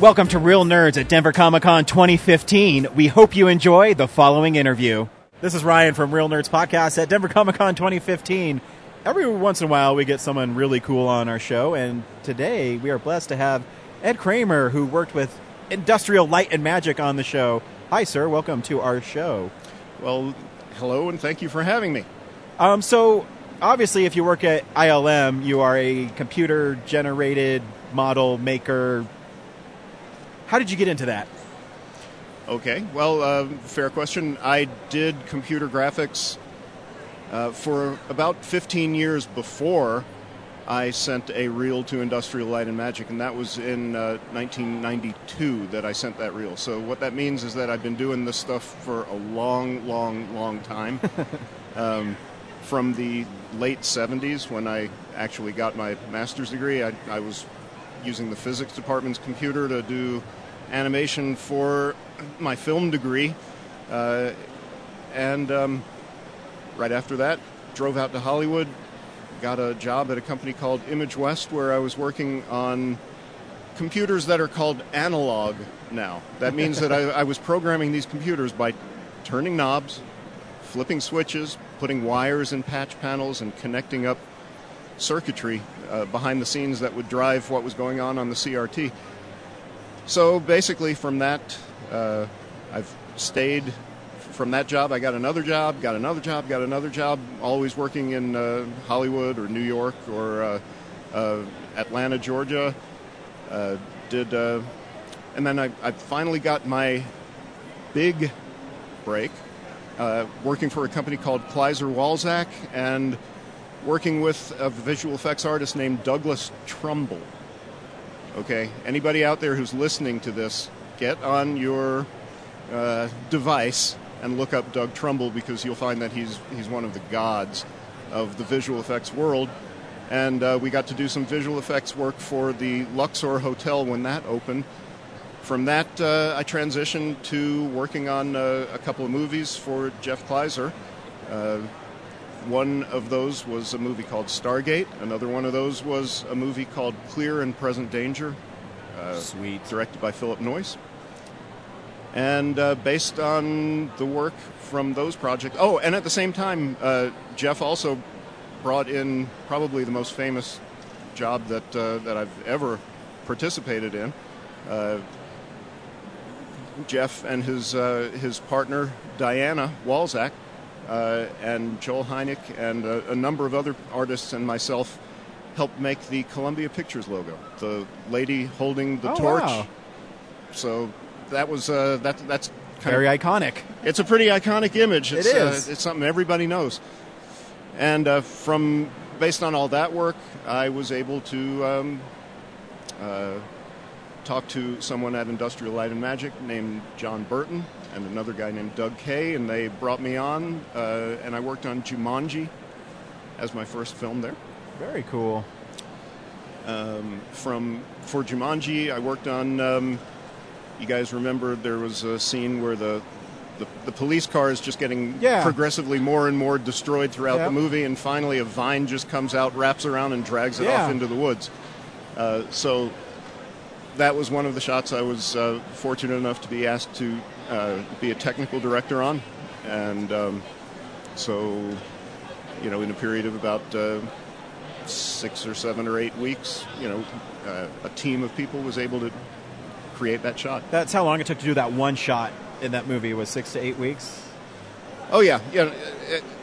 Welcome to Real Nerds at Denver Comic Con 2015. We hope you enjoy the following interview. This is Ryan from Real Nerds Podcast at Denver Comic Con 2015. Every once in a while, we get someone really cool on our show, and today we are blessed to have Ed Kramer, who worked with Industrial Light and Magic on the show. Hi, sir. Welcome to our show. Well, hello, and thank you for having me. Um, so, obviously, if you work at ILM, you are a computer generated model maker. How did you get into that? Okay, well, uh, fair question. I did computer graphics uh, for about 15 years before I sent a reel to Industrial Light and Magic, and that was in uh, 1992 that I sent that reel. So, what that means is that I've been doing this stuff for a long, long, long time. um, from the late 70s, when I actually got my master's degree, I, I was using the physics department's computer to do animation for my film degree. Uh, and um, right after that, drove out to Hollywood, got a job at a company called Image West, where I was working on computers that are called analog now. That means that I, I was programming these computers by turning knobs, flipping switches, putting wires in patch panels, and connecting up circuitry uh, behind the scenes that would drive what was going on on the CRT. So basically, from that, uh, I've stayed. From that job, I got another job, got another job, got another job, always working in uh, Hollywood or New York or uh, uh Atlanta, Georgia. Uh, did, and then I, I, finally got my big break working for a company called Kleiser Walczak and working with a visual effects artist named Douglas Trumbull. Okay, anybody out there who's listening to this, get on your uh, device and look up Doug Trumbull because you'll find that he's he's one of the gods of the visual effects world. And uh, we got to do some visual effects work for the Luxor Hotel when that opened. From that, uh, I transitioned to working on uh, a couple of movies for Jeff Kleiser. One of those was a movie called Stargate. Another one of those was a movie called Clear and Present Danger. Uh, Sweet. Directed by Philip Noyce. And uh, based on the work from those projects. Oh, and at the same time, uh, Jeff also brought in probably the most famous job that, uh, that I've ever participated in. Uh, Jeff and his, uh, his partner, Diana Walczak, and Joel Hynek and a, a, number of other artists and myself helped make the Columbia Pictures logo. The lady holding the oh, torch. Wow. So that was uh, that. That's very of, iconic. It's a pretty iconic image. It's, it is. Uh, it's something everybody knows. And uh, from based on all that work, I was able to um, uh, talk to someone at Industrial Light and Magic named John Berton and another guy named Doug Kay, and they brought me on, uh, and I worked on Jumanji as my first film there. Very cool. Um, from for Jumanji, I worked on. Um, you guys remember there was a scene where the the, the police car is just getting yeah. progressively more and more destroyed throughout yep. the movie, and finally a vine just comes out, wraps around, and drags it yeah. off into the woods. Uh, so that was one of the shots I was uh, fortunate enough to be asked to uh, be a technical director on, and um, so you know, in a period of about uh, six or seven or eight weeks, you know, uh, a team of people was able to create that shot. That's how long it took to do that one shot in that movie was six to eight weeks. Oh yeah, yeah,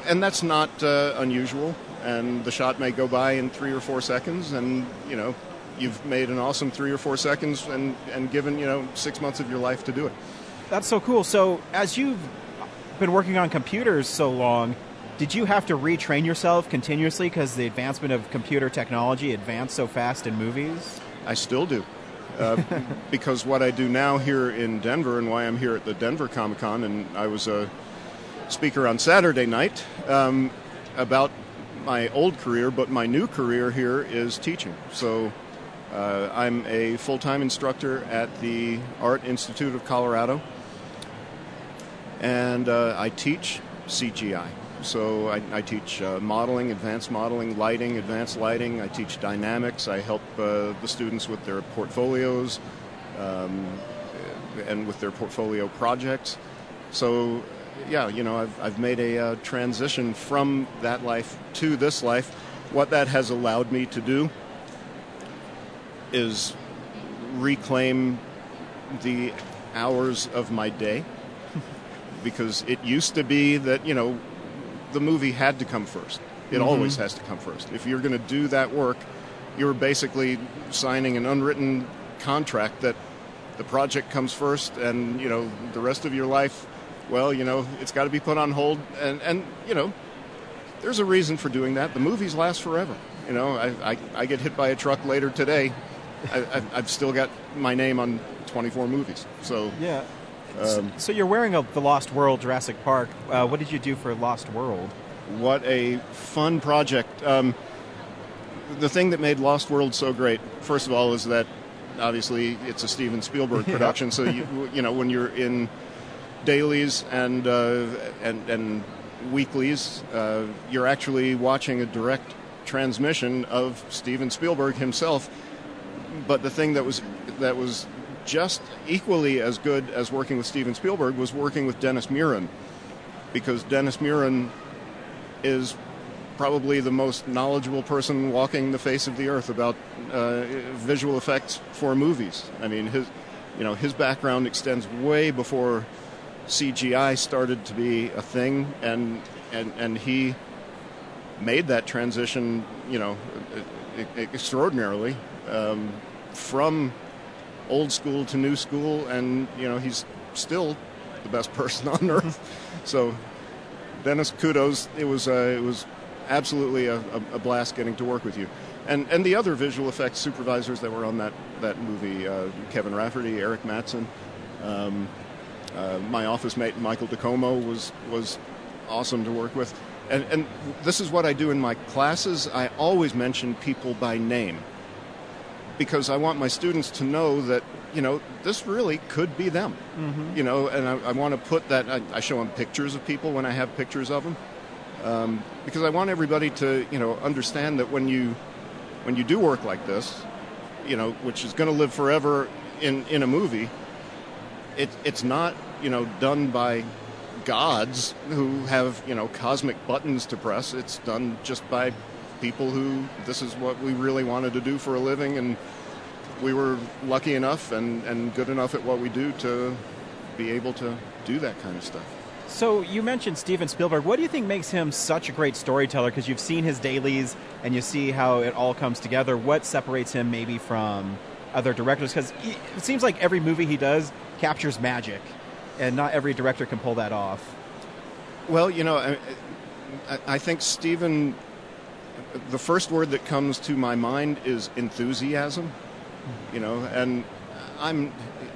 and that's not uh, unusual. And the shot may go by in three or four seconds, and you know, you've made an awesome three or four seconds, and and given you know six months of your life to do it. That's so cool. So as you've been working on computers so long, did you have to retrain yourself continuously because the advancement of computer technology advanced so fast in movies? I still do. Uh, because what I do now here in Denver and why I'm here at the Denver Comic Con, and I was a speaker on Saturday night um, about my old career, but my new career here is teaching. So uh, I'm a full time instructor at the Art Institute of Colorado, and uh, I teach CGI. So I, I teach uh, modeling, advanced modeling, lighting, advanced lighting. I teach dynamics. I help uh, the students with their portfolios um, and with their portfolio projects. So, yeah, you know, I've, I've made a uh, transition from that life to this life. What that has allowed me to do is reclaim the hours of my day because it used to be that, you know, the movie had to come first. It mm-hmm. always has to come first. If you're going to do that work, you're basically signing an unwritten contract that the project comes first, and you know the rest of your life. Well, you know it's got to be put on hold, and and you know there's a reason for doing that. The movies last forever. You know, I I, I get hit by a truck later today. I, have still got my name on 24 movies. So yeah, um, so, you're wearing a, the Lost World Jurassic Park. Uh, what did you do for Lost World? What a fun project. Um, the thing that made Lost World so great, first of all, is that obviously it's a Steven Spielberg production. So you you know when you're in dailies and uh, and and weeklies, uh, you're actually watching a direct transmission of Steven Spielberg himself. But the thing that was that was just equally as good as working with Steven Spielberg was working with Dennis Muren, because Dennis Muren is probably the most knowledgeable person walking the face of the earth about uh, visual effects for movies. I mean, his you know his background extends way before CGI started to be a thing, and and and he made that transition, you know, extraordinarily um, from old school to new school, and you know he's still the best person on earth. so, Dennis, kudos. It was uh, it was absolutely a, a, blast getting to work with you, and and the other visual effects supervisors that were on that that movie, uh, Kevin Rafferty, Eric Matson. Um, uh, my office mate Michael DeComo was was awesome to work with, and and this is what I do in my classes. I always mention people by name because I want my students to know that you know this really could be them. Mm-hmm. You know, and I, I want to put that. I, I, show them pictures of people when I have pictures of them, um, because I want everybody to you know understand that when you when you do work like this, you know, which is going to live forever in in a movie, it, it's not you know done by gods who have you know cosmic buttons to press. It's done just by people who this is what we really wanted to do for a living, and we were lucky enough and, and good enough at what we do to be able to do that kind of stuff. So you mentioned Steven Spielberg. What do you think makes him such a great storyteller? Because you've seen his dailies and you see how it all comes together. What separates him maybe from other directors? Because it seems like every movie he does captures magic, and not every director can pull that off. Well, you know, I, I think Steven the first word that comes to my mind is enthusiasm. You know, and I'm,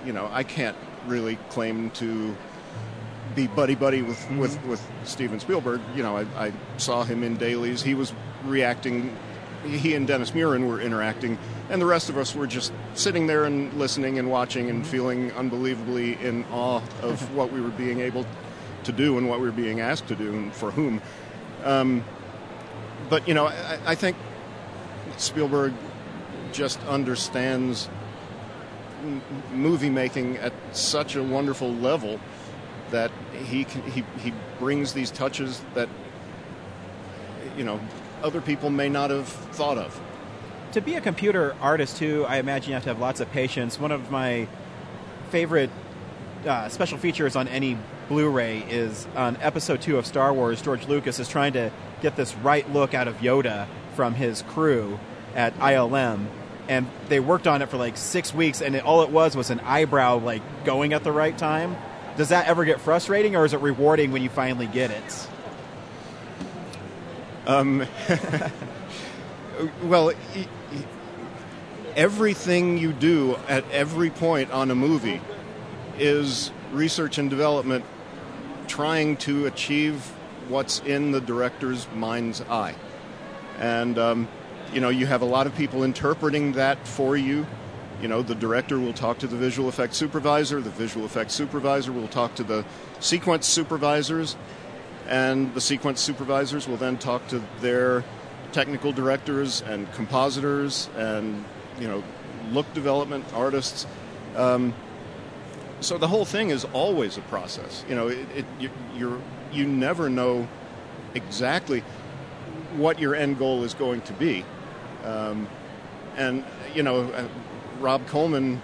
you know, I can't really claim to be buddy buddy with, mm-hmm. with, with Steven Spielberg. You know, I, I saw him in dailies. He was reacting. He and Dennis Muren were interacting, and the rest of us were just sitting there and listening and watching and mm-hmm. feeling unbelievably in awe of what we were being able to do and what we were being asked to do and for whom. Um, but you know, I, I think Spielberg just understands m- movie making at such a wonderful level that he can, he he brings these touches that you know other people may not have thought of. To be a computer artist too, I imagine you have to have lots of patience. One of my favorite uh, special features on any Blu-ray is on Episode Two of Star Wars. George Lucas is trying to get this right look out of Yoda from his crew at ILM, and they worked on it for like six weeks, and it, all it was was an eyebrow like going at the right time. Does that ever get frustrating, or is it rewarding when you finally get it? Um, well, everything you do at every point on a movie is research and development trying to achieve what's in the director's mind's eye. And, um, you know, you have a lot of people interpreting that for you. You know, the director will talk to the visual effects supervisor, the visual effects supervisor will talk to the sequence supervisors, and the sequence supervisors will then talk to their technical directors and compositors and, you know, look development artists. Um, so the whole thing is always a process. You know, it, it you, you're you never know exactly what your end goal is going to be, um, and you know, uh, Rob Coleman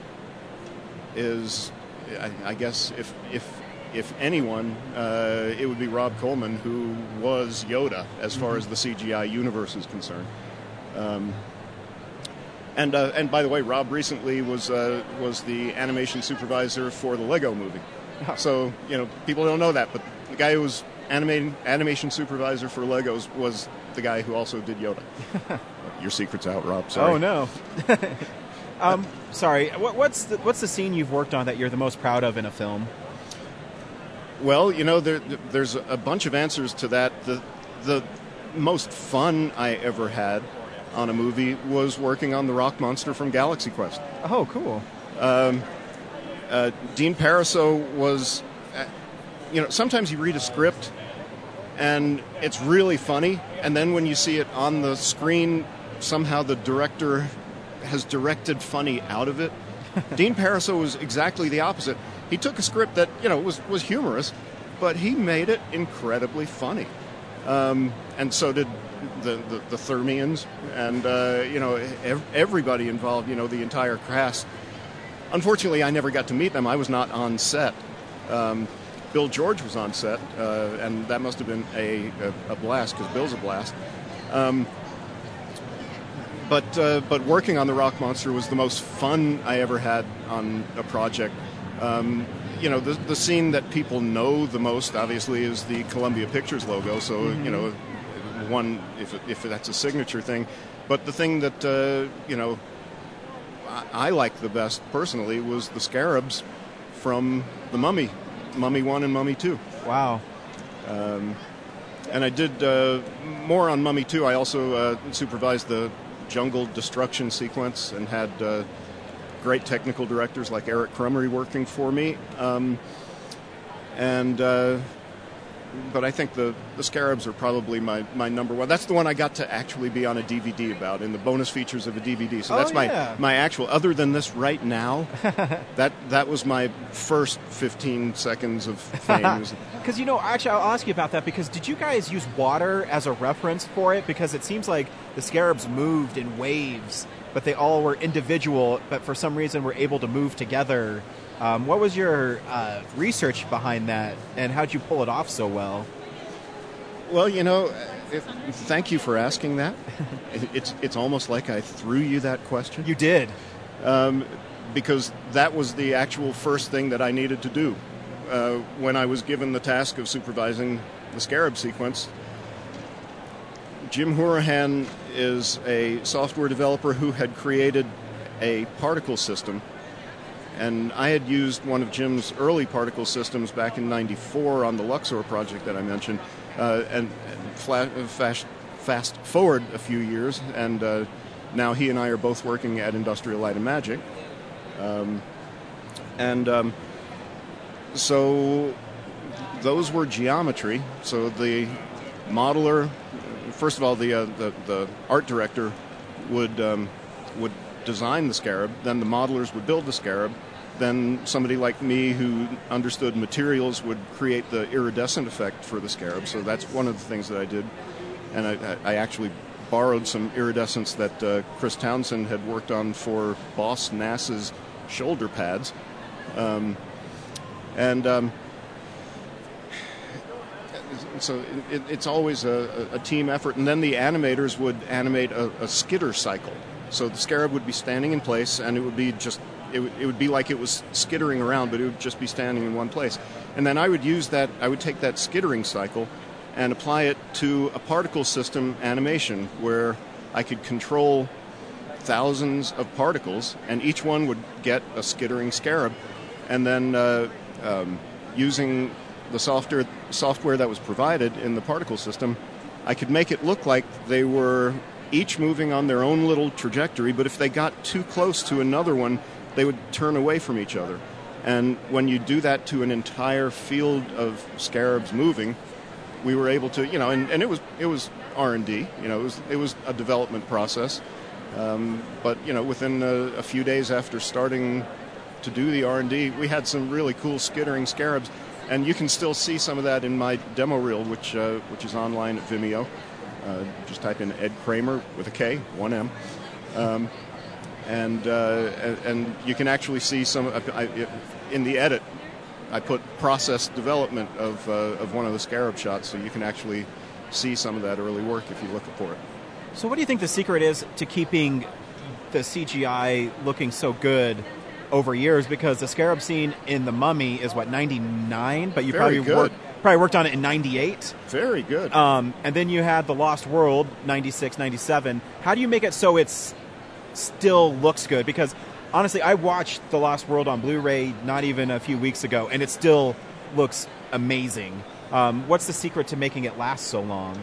is, I, I, guess, if if if anyone, uh, it would be Rob Coleman who was Yoda as far as the CGI universe is concerned. Um, and uh, and by the way, Rob recently was uh, was the animation supervisor for the Lego Movie. So you know people don't know that, but the guy who was animating animation supervisor for Legos was the guy who also did Yoda. Your secret's out, Rob. Sorry. Oh no. um, sorry. What, what's the, what's the scene you've worked on that you're the most proud of in a film? Well, you know, there, there's a bunch of answers to that. The the most fun I ever had on a movie was working on the rock monster from Galaxy Quest. Oh, cool. Um, uh, Dean Parisot was, uh, you know, sometimes you read a script and it's really funny, and then when you see it on the screen, somehow the director has directed funny out of it. Dean Parisot was exactly the opposite. He took a script that you know was was humorous, but he made it incredibly funny. Um, and so did the, the, the Thermians, and uh, you know ev- everybody involved. You know the entire cast. Unfortunately, I never got to meet them. I was not on set. Um, Bill George was on set, uh, and that must have been a, a, a blast because Bill's a blast. Um, but uh, but working on the Rock Monster was the most fun I ever had on a project. Um, you know, the, the scene that people know the most, obviously, is the Columbia Pictures logo. So, mm-hmm. you know, one if if that's a signature thing. But the thing that uh, you know I, I liked the best personally was the scarabs from the Mummy, Mummy One and Mummy Two. Wow. Um, and I did uh, more on Mummy Two. I also uh, supervised the jungle destruction sequence and had uh, great technical directors like Eric Krumrie working for me. Um, and uh, but I think the, the Scarabs are probably my, my number one. That's the one I got to actually be on a DVD about in the bonus features of a DVD. So oh, that's oh, yeah. my my actual. Other than this, right now, that that was my first 15 seconds of fame. Because you know, actually, I'll ask you about that. Because did you guys use water as a reference for it? Because it seems like the Scarabs moved in waves, but they all were individual. But for some reason, were able to move together um, what was your uh, research behind that, and how'd you pull it off so well? Well, you know, if, thank you for asking that. it's it's almost like I threw you that question. You did, um, because that was the actual first thing that I needed to do uh, when I was given the task of supervising the Scarab sequence. Jim Hourihan is a software developer who had created a particle system and I had used one of Jim's early particle systems back in 94 on the Luxor project that I mentioned. Uh, and, fast, fast, forward a few years, and uh, now he and I are both working at Industrial Light and Magic. Um, and um, so those were geometry. So the modeler, first of all, the, uh, the, the, art director would, um, would design the scarab, then the modelers would build the scarab, then somebody like me who understood materials would create the iridescent effect for the scarab. So that's one of the things that I did. And I, I actually borrowed some iridescence that uh, Chris Townsend had worked on for Boss Nass's shoulder pads. Um, and um, so it, it's always a, a, team effort. And then the animators would animate a, a, skitter cycle. So the scarab would be standing in place, and it would be just it, w- it would be like it was skittering around, but it would just be standing in one place. And then I would use that. I would take that skittering cycle and apply it to a particle system animation where I could control thousands of particles, and each one would get a skittering scarab. And then uh, um, using the software software that was provided in the particle system, I could make it look like they were each moving on their own little trajectory, but if they got too close to another one, they would turn away from each other. And when you do that to an entire field of scarabs moving, we were able to, you know, and, and it was it was R and D, you know, it was it was a development process. Um, but you know, within a, a few days after starting to do the R and D, we had some really cool skittering scarabs and you can still see some of that in my demo reel, which uh, which is online at Vimeo. Uh, just type in Ed Kramer with a K, one M, um, and, uh, and you can actually see some. I, in the edit, I put process development of uh, of one of the scarab shots, so you can actually see some of that early work if you look for it. So, what do you think the secret is to keeping the CGI looking so good over years because the scarab scene in the Mummy is what 99, but you Very probably good. worked probably worked on it in 98. Very good. Um, and then you had the Lost World 96, 97. How do you make it so it's still looks good? Because honestly, I watched the Lost World on Blu-ray not even a few weeks ago, and it still looks amazing. Um, what's the secret to making it last so long?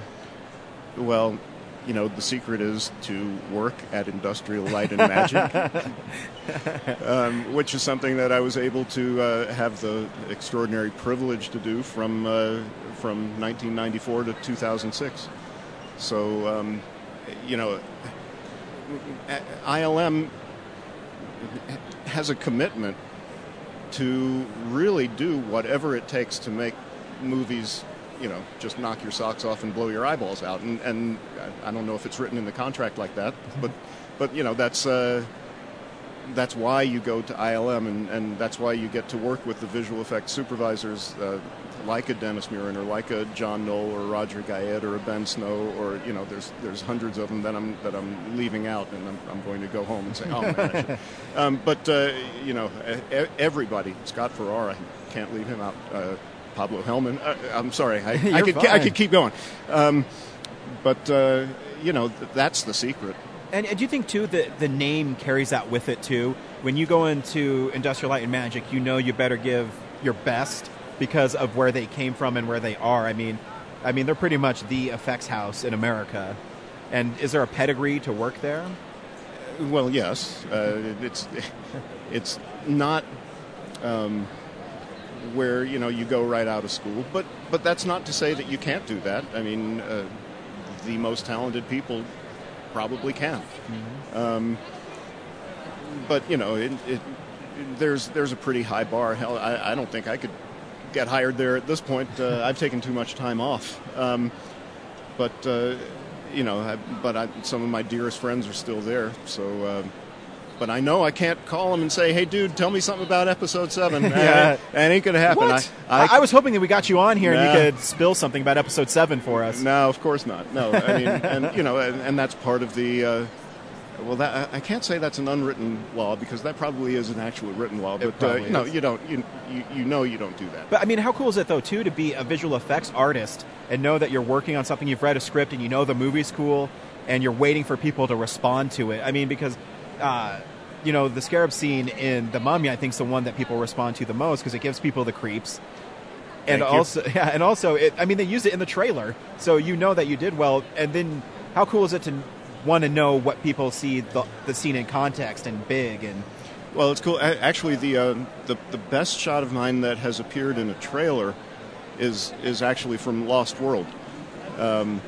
Well, you know, the secret is to work at Industrial Light and Magic, um, which is something that I was able to uh, have the extraordinary privilege to do from uh, from 1994 to 2006. So, um, you know, ILM has a commitment to really do whatever it takes to make movies you know just knock your socks off and blow your eyeballs out. And, and I don't know if it's written in the contract like that, but but you know that's. Uh, that's why you go to ILM, and, and that's why you get to work with the visual effects supervisors uh, like a Dennis Muren or like a John Knoll or Roger Guyett or a Ben Snow or you know there's there's hundreds of them that I'm that I'm leaving out, and I'm, I'm going to go home and say, oh man, um, but uh, you know everybody, Scott Farrar, I can't leave him out. Pablo Helman. Uh, I'm sorry, I, I could I could keep going, um, but uh, you know th- that's the secret. And, and do you think too that the name carries that with it too? When you go into Industrial Light and Magic, you know you better give your best because of where they came from and where they are. I mean, I mean they're pretty much the effects house in America. And is there a pedigree to work there? Well, yes. Uh, it's it's not. Um, where you know you go right out of school. But but that's not to say that you can't do that. I mean, uh, the most talented people probably can. Mm-hmm. Um, but you know, it, it, there's there's a pretty high bar. Hell, I, I, don't think I could get hired there at this point. Uh, I've taken too much time off. Um, but uh, you know, I, but I, some of my dearest friends are still there, so but I know I can't call him and say, "Hey, dude, tell me something about episode 7. yeah, that ain't gonna happen. I, I, I, was hoping that we got you on here and you could spill something about episode seven for us. No, of course not. No, I mean, and you know, and, and that's part of the. Uh, well, that I can't say that's an unwritten law because that probably is an actual written law. But uh, no, you don't. You, you you know you don't do that. But I mean, how cool is it though too to be a visual effects artist and know that you're working on something you've read a script and you know the movie's cool and you're waiting for people to respond to it. I mean, because. Uh, you know, the scarab scene in The Mummy, I think, is the one that people respond to the most because it gives people the creeps. And Thank also, you. yeah, and also, it, I mean, they used it in the trailer, so you know that you did well. And then, how cool is it to want to know what people see the, the scene in context and big and well, it's cool. Actually, the, uh, the the best shot of mine that has appeared in a trailer is is actually from Lost World, um,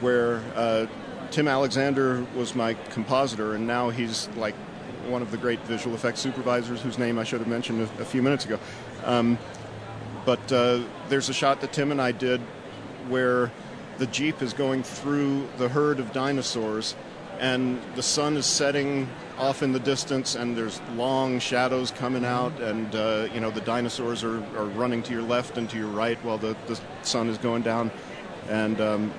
where uh, Tim Alexander was my compositor, and now he's like one of the great visual effects supervisors whose name I should have mentioned a, a few minutes ago. Um, but uh, there's a shot that Tim and I did where the Jeep is going through the herd of dinosaurs, and the sun is setting off in the distance, and there's long shadows coming out, and uh, you know the dinosaurs are, are running to your left and to your right while the, the sun is going down, and um,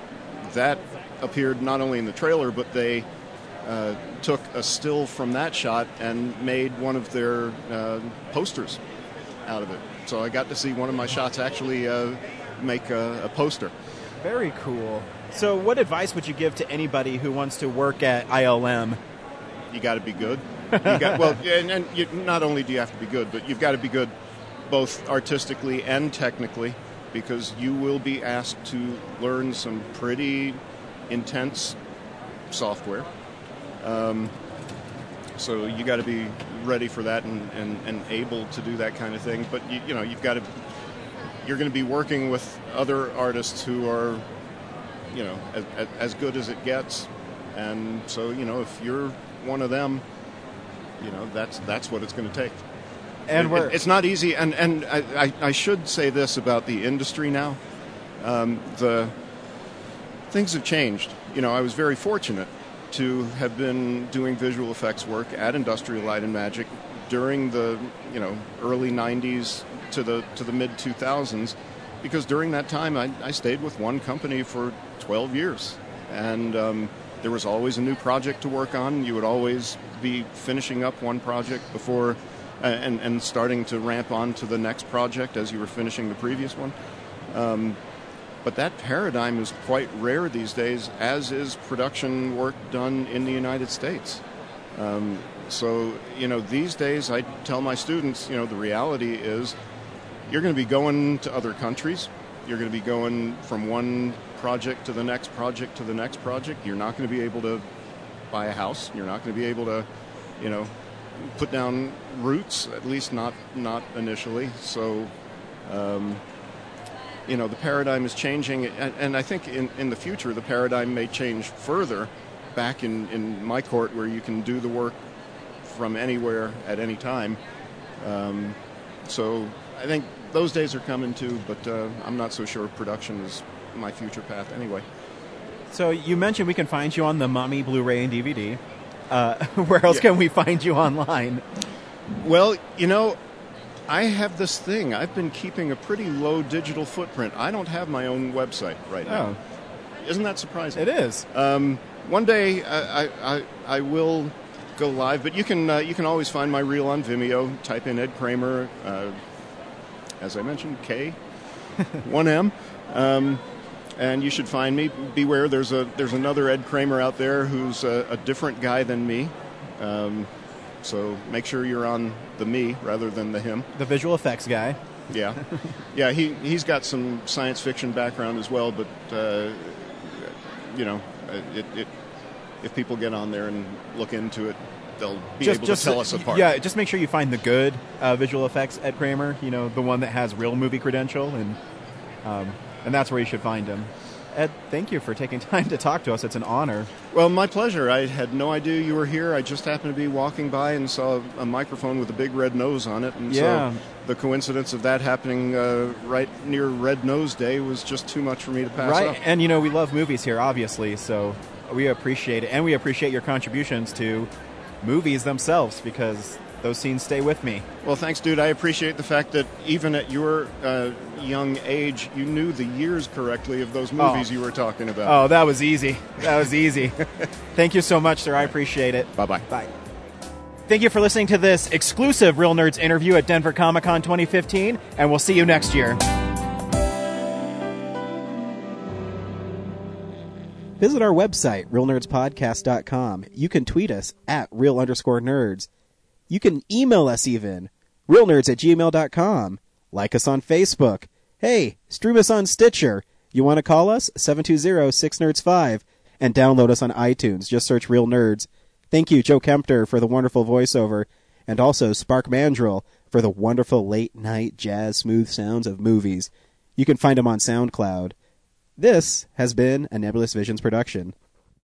that appeared not only in the trailer, but they uh, took a still from that shot and made one of their uh, posters out of it. So I got to see one of my shots actually uh, make a, a poster. Very cool. So, what advice would you give to anybody who wants to work at ILM? You got to be good. You got, well, and, and you, not only do you have to be good, but you've got to be good both artistically and technically because you will be asked to learn some pretty intense software. Um, so you got to be ready for that and, and, and able to do that kind of thing. But you, you know, you've got to. You're going to be working with other artists who are, you know, as, as good as it gets, and so you know, if you're one of them, you know, that's that's what it's going to take. And It- it's not easy, and and I, I, I should say this about the industry now. Um, the things have changed. You know, I was very fortunate to have been doing visual effects work at Industrial Light and Magic during the you know early '90s to the to the mid 2000s, because during that time I, I stayed with one company for 12 years, and um, there was always a new project to work on. You would always be finishing up one project before. And, and starting to ramp on to the next project as you were finishing the previous one. But that paradigm is quite rare these days, as is production work done in the United States. Um, so, you know, these days I tell my students, you know, the reality is you're going to be going to other countries. You're going to be going from one project to the next project to the next project. You're not going to be able to buy a house. You're not going to be able to, you know, put down roots, at least not, not initially. So, you know the paradigm is changing and, and i think in, in the future the paradigm may change further back in, in my court where you can do the work from anywhere at any time um, so i think those days are coming too but uh, i'm not so sure production is my future path anyway so you mentioned we can find you on the Mummy Blu-ray and DVD. Uh, where else Yeah. can we find you online? well you know i have this thing i've been keeping a pretty low digital footprint i don't have my own website right now isn't that surprising it is. Um, one day I, I, I, I will go live, but you can uh, you can always find my reel on Vimeo. Type in Ed Kramer, uh, as I mentioned, K, one M, um, and you should find me. Beware, there's a there's another Ed Kramer out there who's a, a different guy than me. Um, so make sure you're on the me rather than the him. the visual effects guy. Yeah, yeah. He he's got some science fiction background as well, but uh, you know, it, it, if people get on there and look into it, they'll be able to tell us apart. Yeah, just make sure you find the good uh, visual effects Ed Kramer. You know, the one that has real movie credential, and um, and that's where you should find him. Ed, thank you for taking time to talk to us. It's an honor. Well, my pleasure. I had no idea you were here. I just happened to be walking by and saw a microphone with a big red nose on it, and Yeah. so the coincidence of that happening uh, right near Red Nose Day was just too much for me to pass right, up. Right. And you know we love movies here, obviously, so we appreciate it, and we appreciate your contributions to movies themselves because those scenes stay with me. Well, thanks, dude. I appreciate the fact that even at your uh, young age, you knew the years correctly of those movies Oh. you were talking about. Oh, that was easy. That was easy. Thank you so much, sir. I appreciate it. Bye bye. Bye. Thank you for listening to this exclusive Real Nerds interview at Denver Comic Con 2015, and we'll see you next year. Visit our website, realnerdspodcast.com. You can tweet us at real underscore nerds. You can email us even, realnerds at gmail.com. Like us on Facebook. Hey, stream us on Stitcher. You want to call us? 720-6nerds5. And download us on iTunes. Just search Real Nerds. Thank you, Joe Kempter, for the wonderful voiceover. And also Spark Mandrill for the wonderful late night jazz smooth sounds of movies. You can find him on SoundCloud. This has been a Nebulous Visions production.